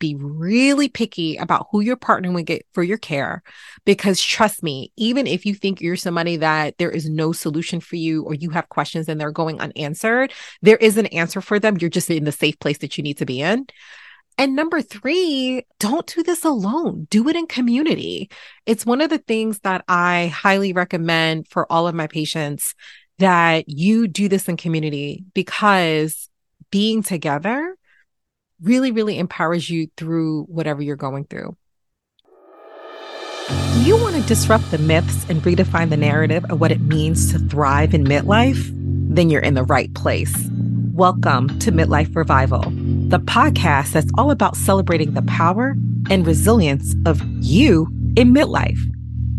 be really picky about who you're partnering with for your care. Because trust me, even if you think you're somebody that there is no solution for you or you have questions and they're going unanswered, there is an answer for them. You're just in the safe place that you need to be in. And number three, don't do this alone. Do it in community. It's one of the things that I highly recommend for all of my patients that you do this in community because being together really, really empowers you through whatever you're going through. Do you want to disrupt the myths and redefine the narrative of what it means to thrive in midlife? Then you're in the right place. Welcome to Midlife Revival, the podcast that's all about celebrating the power and resilience of you in midlife.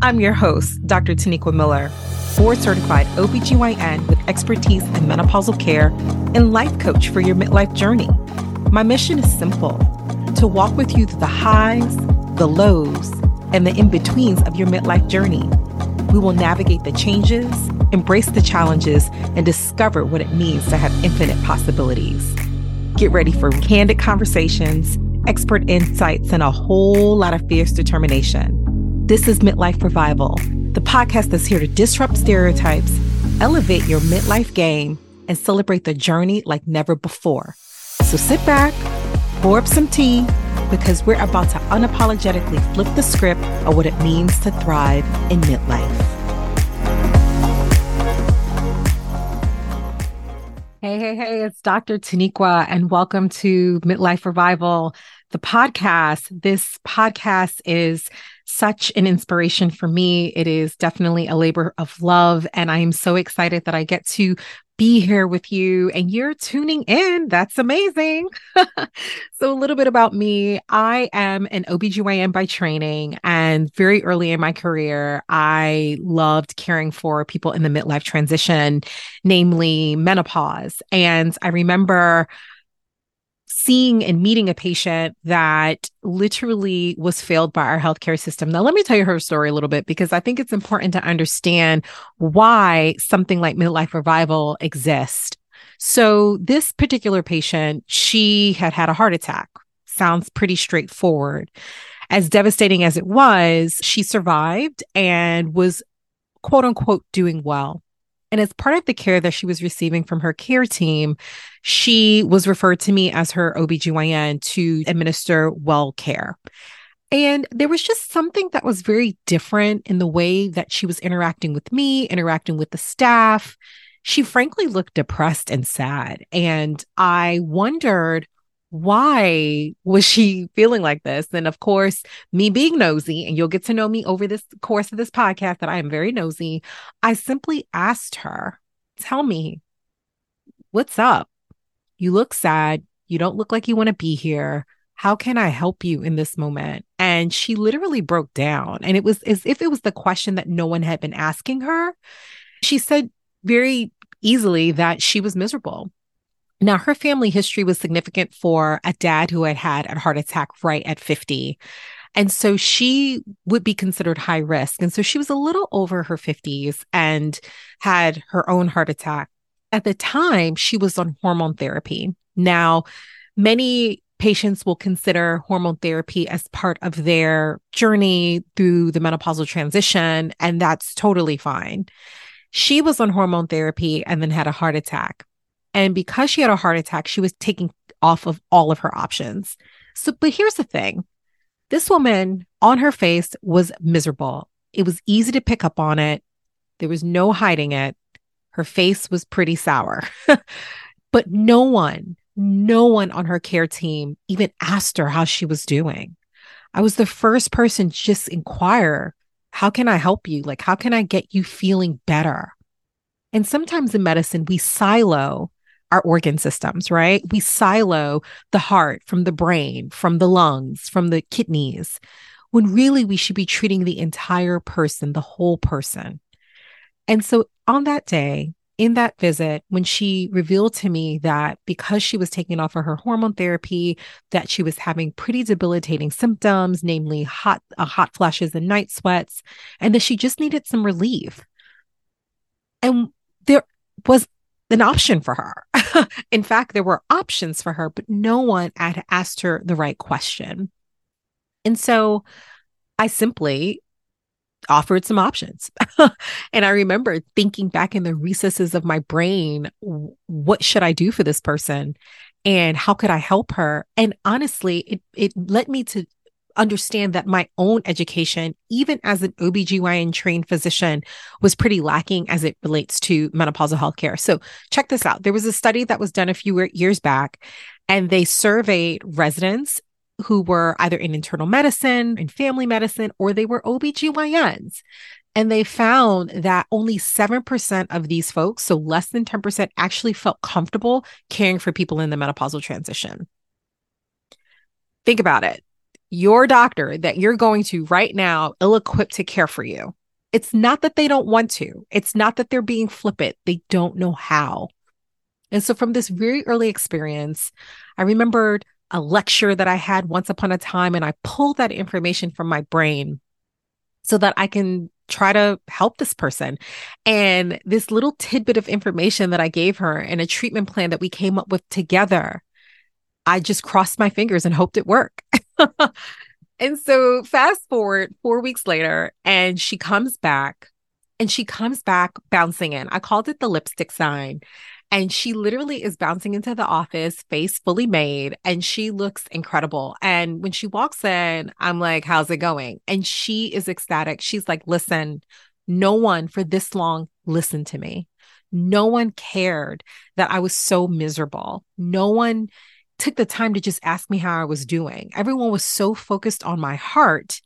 I'm your host, Dr. Taniqua Miller, board certified OBGYN with expertise in menopausal care and life coach for your midlife journey. My mission is simple to walk with you through the highs, the lows, and the in betweens of your midlife journey. We will navigate the changes, embrace the challenges, and discover what it means to have infinite possibilities. Get ready for candid conversations, expert insights, and a whole lot of fierce determination. This is Midlife Revival, the podcast that's here to disrupt stereotypes, elevate your midlife game, and celebrate the journey like never before. So sit back, pour up some tea, because we're about to unapologetically flip the script of what it means to thrive in midlife. Hey, hey, hey, it's Dr. Taniqua, and welcome to Midlife Revival, the podcast. This podcast is such an inspiration for me. It is definitely a labor of love. And I am so excited that I get to be here with you and you're tuning in. That's amazing. so, a little bit about me I am an OBGYN by training, and very early in my career, I loved caring for people in the midlife transition, namely menopause. And I remember seeing and meeting a patient that literally was failed by our healthcare system. Now, let me tell you her story a little bit because I think it's important to understand why something like midlife revival exists. So, this particular patient, she had had a heart attack. Sounds pretty straightforward. As devastating as it was, she survived and was quote unquote doing well. And as part of the care that she was receiving from her care team, she was referred to me as her OBGYN to administer well care. And there was just something that was very different in the way that she was interacting with me, interacting with the staff. She frankly looked depressed and sad. And I wondered why was she feeling like this? And of course, me being nosy, and you'll get to know me over this course of this podcast that I am very nosy, I simply asked her, Tell me, what's up? You look sad. You don't look like you want to be here. How can I help you in this moment? And she literally broke down. And it was as if it was the question that no one had been asking her. She said very easily that she was miserable now, her family history was significant for a dad who had had a heart attack right at 50. And so she would be considered high risk. And so she was a little over her 50s and had her own heart attack. At the time, she was on hormone therapy. Now, many patients will consider hormone therapy as part of their journey through the menopausal transition, and that's totally fine. She was on hormone therapy and then had a heart attack. And because she had a heart attack, she was taking off of all of her options. So, but here's the thing this woman on her face was miserable. It was easy to pick up on it, there was no hiding it. Her face was pretty sour. but no one, no one on her care team even asked her how she was doing. I was the first person to just inquire, how can I help you? Like, how can I get you feeling better? And sometimes in medicine, we silo our organ systems, right? We silo the heart from the brain, from the lungs, from the kidneys, when really we should be treating the entire person, the whole person. And so on that day, in that visit, when she revealed to me that because she was taking off of her hormone therapy, that she was having pretty debilitating symptoms, namely hot uh, hot flashes and night sweats, and that she just needed some relief. And there was an option for her. In fact, there were options for her, but no one had asked her the right question. And so I simply offered some options. and I remember thinking back in the recesses of my brain, what should I do for this person? And how could I help her? And honestly, it, it led me to understand that my own education, even as an OBGYN trained physician, was pretty lacking as it relates to menopausal healthcare. So check this out. There was a study that was done a few years back, and they surveyed residents who were either in internal medicine, in family medicine, or they were OBGYNs. And they found that only 7% of these folks, so less than 10%, actually felt comfortable caring for people in the menopausal transition. Think about it your doctor that you're going to right now ill equipped to care for you. It's not that they don't want to, it's not that they're being flippant, they don't know how. And so, from this very early experience, I remembered a lecture that I had once upon a time, and I pulled that information from my brain so that I can try to help this person. And this little tidbit of information that I gave her and a treatment plan that we came up with together, I just crossed my fingers and hoped it worked. and so fast forward four weeks later, and she comes back and she comes back bouncing in. I called it the lipstick sign. And she literally is bouncing into the office, face fully made, and she looks incredible. And when she walks in, I'm like, How's it going? And she is ecstatic. She's like, Listen, no one for this long listened to me. No one cared that I was so miserable. No one took the time to just ask me how I was doing. Everyone was so focused on my heart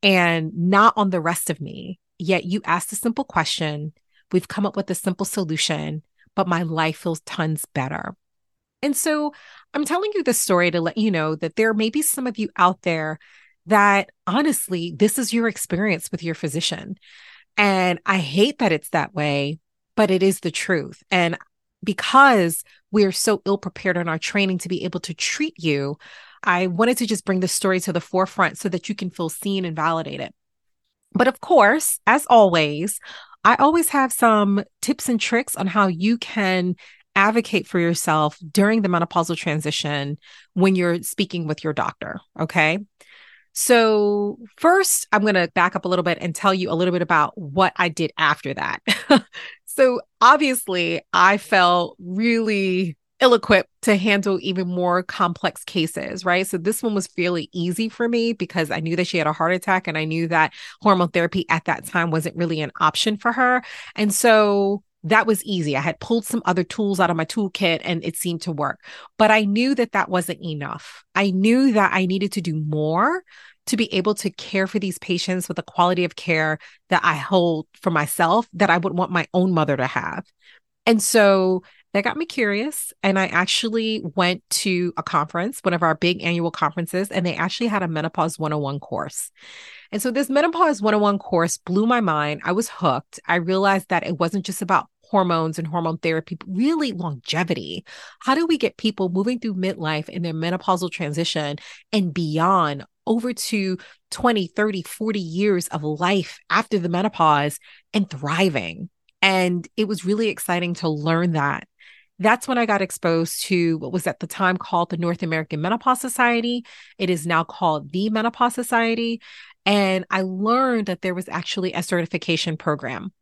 and not on the rest of me. Yet you asked a simple question. We've come up with a simple solution, but my life feels tons better. And so I'm telling you this story to let you know that there may be some of you out there that honestly, this is your experience with your physician. And I hate that it's that way, but it is the truth. And because we're so ill prepared in our training to be able to treat you, I wanted to just bring this story to the forefront so that you can feel seen and validated. But of course, as always, I always have some tips and tricks on how you can advocate for yourself during the menopausal transition when you're speaking with your doctor. Okay. So, first, I'm going to back up a little bit and tell you a little bit about what I did after that. so, obviously, I felt really ill equipped to handle even more complex cases, right? So, this one was fairly easy for me because I knew that she had a heart attack and I knew that hormone therapy at that time wasn't really an option for her. And so, that was easy. I had pulled some other tools out of my toolkit and it seemed to work. But I knew that that wasn't enough. I knew that I needed to do more to be able to care for these patients with the quality of care that I hold for myself that I would want my own mother to have. And so that got me curious. And I actually went to a conference, one of our big annual conferences, and they actually had a Menopause 101 course. And so this Menopause 101 course blew my mind. I was hooked. I realized that it wasn't just about hormones and hormone therapy, but really longevity. How do we get people moving through midlife in their menopausal transition and beyond over to 20, 30, 40 years of life after the menopause and thriving? And it was really exciting to learn that. That's when I got exposed to what was at the time called the North American Menopause Society. It is now called the Menopause Society. And I learned that there was actually a certification program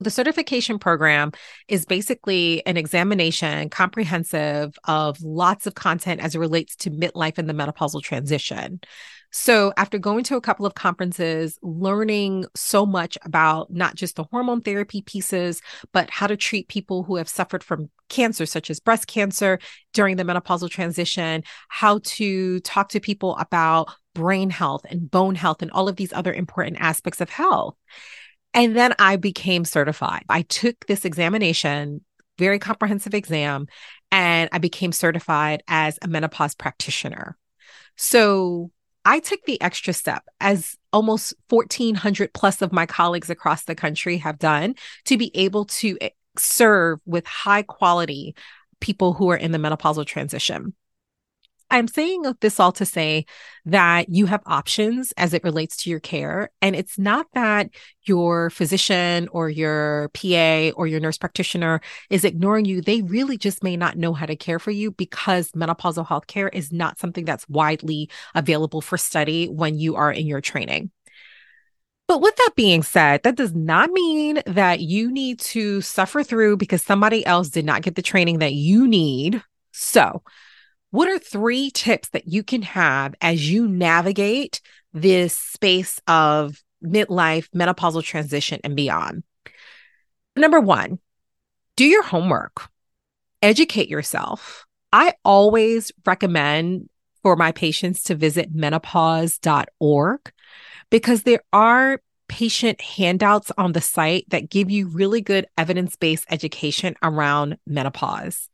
the certification program is basically an examination, comprehensive of lots of content as it relates to midlife and the menopausal transition. So, after going to a couple of conferences, learning so much about not just the hormone therapy pieces, but how to treat people who have suffered from cancer, such as breast cancer during the menopausal transition, how to talk to people about brain health and bone health, and all of these other important aspects of health. And then I became certified. I took this examination, very comprehensive exam, and I became certified as a menopause practitioner. So I took the extra step, as almost 1,400 plus of my colleagues across the country have done, to be able to eh, serve with high quality people who are in the menopausal transition. I'm saying this all to say that you have options as it relates to your care. And it's not that your physician or your PA or your nurse practitioner is ignoring you. They really just may not know how to care for you because menopausal health care is not something that's widely available for study when you are in your training. But with that being said, that does not mean that you need to suffer through because somebody else did not get the training that you need. So, what are three tips that you can have as you navigate this space of midlife, menopausal transition, and beyond? Number one, do your homework, educate yourself. I always recommend for my patients to visit menopause.org because there are patient handouts on the site that give you really good evidence based education around menopause.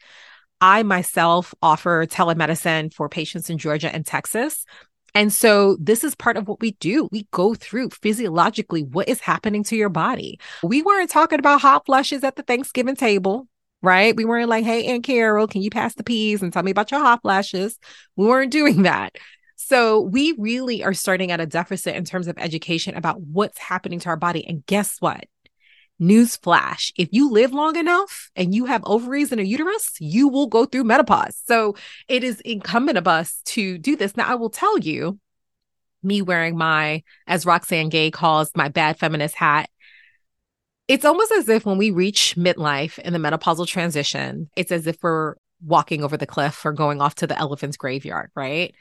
I myself offer telemedicine for patients in Georgia and Texas. And so this is part of what we do. We go through physiologically what is happening to your body. We weren't talking about hot flushes at the Thanksgiving table, right? We weren't like, hey, Aunt Carol, can you pass the peas and tell me about your hot flashes? We weren't doing that. So we really are starting at a deficit in terms of education about what's happening to our body. And guess what? Newsflash if you live long enough and you have ovaries and a uterus, you will go through menopause. So it is incumbent of us to do this. Now, I will tell you, me wearing my, as Roxane Gay calls, my bad feminist hat, it's almost as if when we reach midlife in the menopausal transition, it's as if we're walking over the cliff or going off to the elephant's graveyard, right?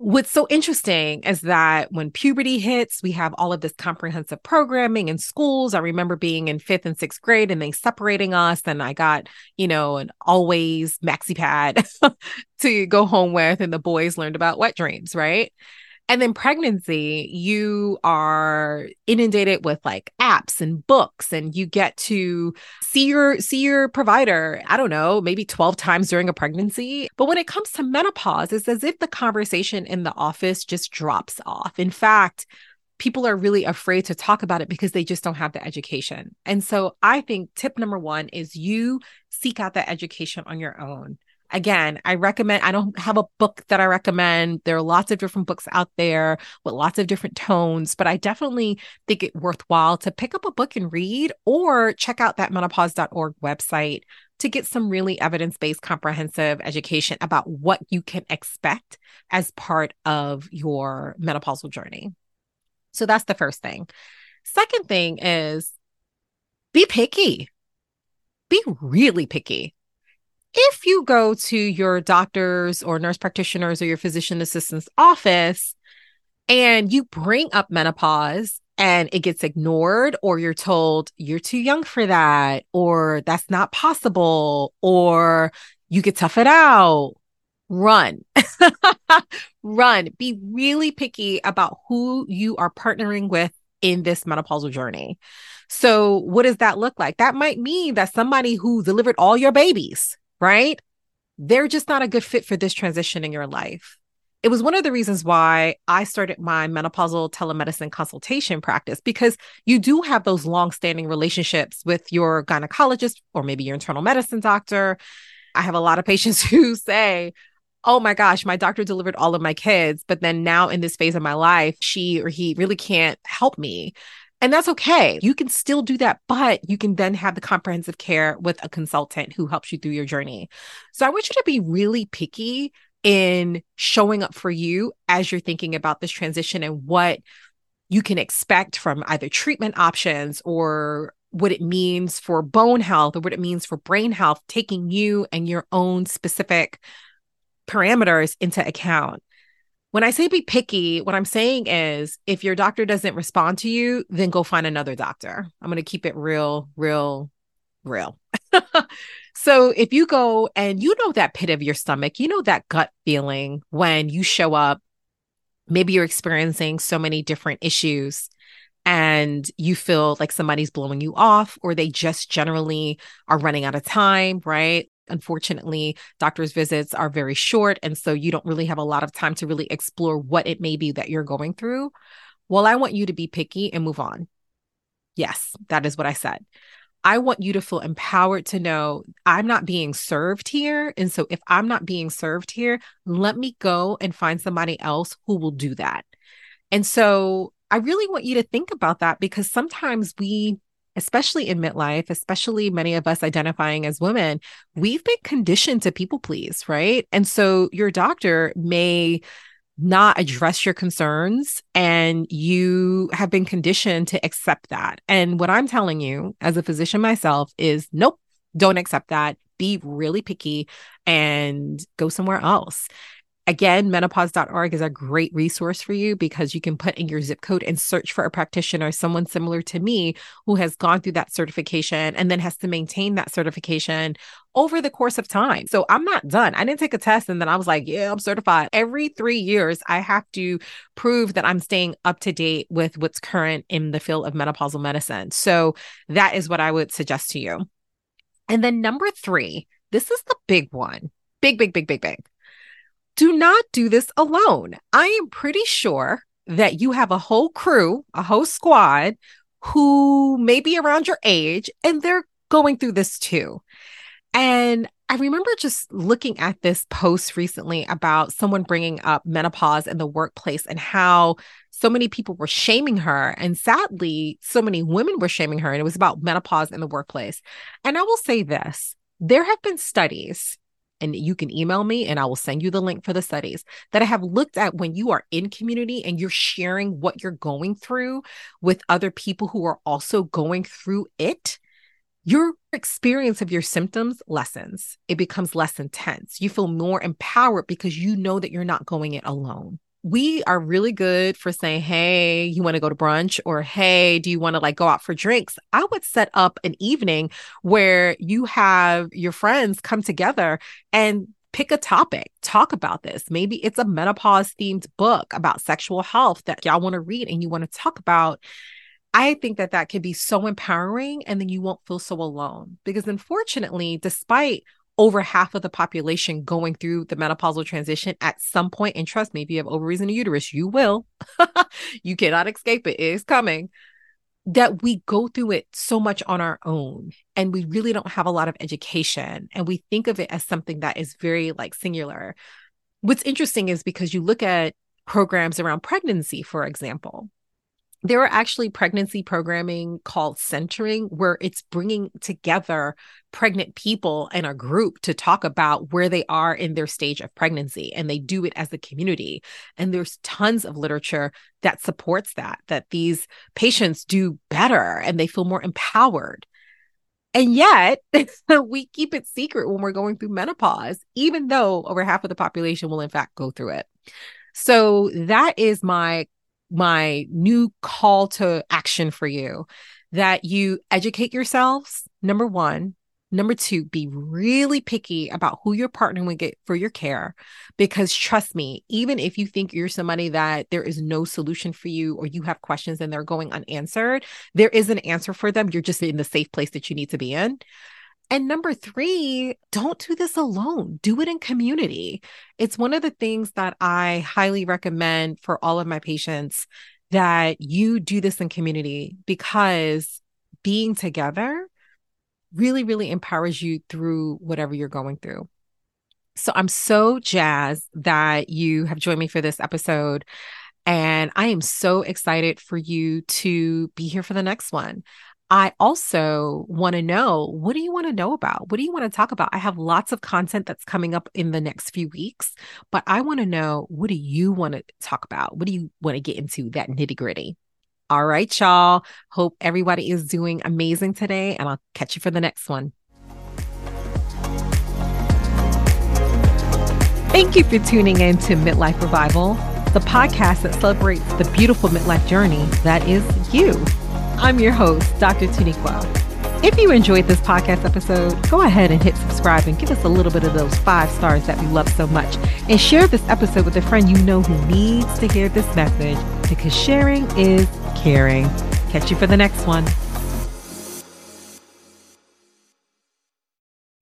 What's so interesting is that when puberty hits, we have all of this comprehensive programming in schools. I remember being in fifth and sixth grade and they separating us. And I got, you know, an always maxi pad to go home with. And the boys learned about wet dreams, right? And then pregnancy, you are inundated with like apps and books and you get to see your see your provider, I don't know, maybe 12 times during a pregnancy. But when it comes to menopause, it's as if the conversation in the office just drops off. In fact, people are really afraid to talk about it because they just don't have the education. And so I think tip number 1 is you seek out that education on your own again, I recommend, I don't have a book that I recommend. There are lots of different books out there with lots of different tones, but I definitely think it worthwhile to pick up a book and read or check out that menopause.org website to get some really evidence based comprehensive education about what you can expect as part of your menopausal journey. So that's the first thing. Second thing is be picky. Be really picky if you go to your doctor's or nurse practitioner's or your physician assistant's office and you bring up menopause and it gets ignored, or you're told you're too young for that, or that's not possible, or you get tough it out, run. run. Be really picky about who you are partnering with in this menopausal journey. So, what does that look like? That might mean that somebody who delivered all your babies, right? They're just not a good fit for this transition in your life. It was one of the reasons why I started my menopausal telemedicine consultation practice because you do have those long-standing relationships with your gynecologist or maybe your internal medicine doctor. I have a lot of patients who say, oh my gosh, my doctor delivered all of my kids, but then now in this phase of my life, she or he really can't help me. And that's okay. You can still do that, but you can then have the comprehensive care with a consultant who helps you through your journey. So I want you to be really picky in showing up for you as you're thinking about this transition and what you can expect from either treatment options or what it means for bone health or what it means for brain health, taking you and your own specific parameters into account. When I say be picky, what I'm saying is if your doctor doesn't respond to you, then go find another doctor. I'm going to keep it real, real, real. so if you go and you know that pit of your stomach, you know that gut feeling when you show up, maybe you're experiencing so many different issues and you feel like somebody's blowing you off or they just generally are running out of time, right? Unfortunately, doctor's visits are very short. And so you don't really have a lot of time to really explore what it may be that you're going through. Well, I want you to be picky and move on. Yes, that is what I said. I want you to feel empowered to know I'm not being served here. And so if I'm not being served here, let me go and find somebody else who will do that. And so I really want you to think about that because sometimes we, especially in midlife, especially many of us identifying as women, we've been conditioned to people please, right? And so your doctor may not address your concerns and you have been conditioned to accept that. And what I'm telling you as a physician myself is nope, don't accept that. Be really picky and go somewhere else. Again, menopause.org is a great resource for you because you can put in your zip code and search for a practitioner, someone similar to me who has gone through that certification and then has to maintain that certification over the course of time. So I'm not done. I didn't take a test and then I was like, yeah, I'm certified. Every three years, I have to prove that I'm staying up to date with what's current in the field of menopausal medicine. So that is what I would suggest to you. And then number three, this is the big one big, big, big, big, big do not do this alone. I am pretty sure that you have a whole crew, a whole squad who may be around your age and they're going through this too. And I remember just looking at this post recently about someone bringing up menopause in the workplace and how so many people were shaming her. And sadly, so many women were shaming her. And it was about menopause in the workplace. And I will say this there have been studies and you can email me and I will send you the link for the studies that I have looked at when you are in community and you're sharing what you're going through with other people who are also going through it. Your experience of your symptoms lessens. It becomes less intense. You feel more empowered because you know that you're not going it alone we are really good for saying, Hey, you want to go to brunch? Or Hey, do you want to like go out for drinks? I would set up an evening where you have your friends come together and pick a topic, talk about this. Maybe it's a menopause themed book about sexual health that y'all want to read and you want to talk about. I think that that can be so empowering and then you won't feel so alone because unfortunately, despite over half of the population going through the menopausal transition at some point. And trust me, if you have ovaries and a uterus, you will. you cannot escape it. It is coming. That we go through it so much on our own and we really don't have a lot of education. And we think of it as something that is very like singular. What's interesting is because you look at programs around pregnancy, for example, there are actually pregnancy programming called centering where it's bringing together pregnant people in a group to talk about where they are in their stage of pregnancy and they do it as a community. And there's tons of literature that supports that that these patients do better and they feel more empowered. And yet we keep it secret when we're going through menopause even though over half of the population will in fact go through it. So that is my my new call to action for you that you educate yourselves number 1 number 2 be really picky about who you're partnering with get for your care because trust me even if you think you're somebody that there is no solution for you or you have questions and they're going unanswered there is an answer for them. You're just in the safe place that you need to be in and number three, don't do this alone. Do it in community. It's one of the things that I highly recommend for all of my patients that you do this in community because being together really, really empowers you through whatever you're going through. So I'm so jazzed that you have joined me for this episode. And I am so excited for you to be here for the next one. I also want to know what do you want to know about? What do you want to talk about? I have lots of content that's coming up in the next few weeks, but I want to know what do you want to talk about? What do you want to get into that nitty gritty? All right, y'all. Hope everybody is doing amazing today, and I'll catch you for the next one. Thank you for tuning in to Midlife Revival, the podcast that celebrates the beautiful midlife journey that is you. I'm your host, Dr. Taniqua. If you enjoyed this podcast episode, go ahead and hit subscribe and give us a little bit of those five stars that we love so much. And share this episode with a friend you know who needs to hear this message because sharing is caring. Catch you for the next one.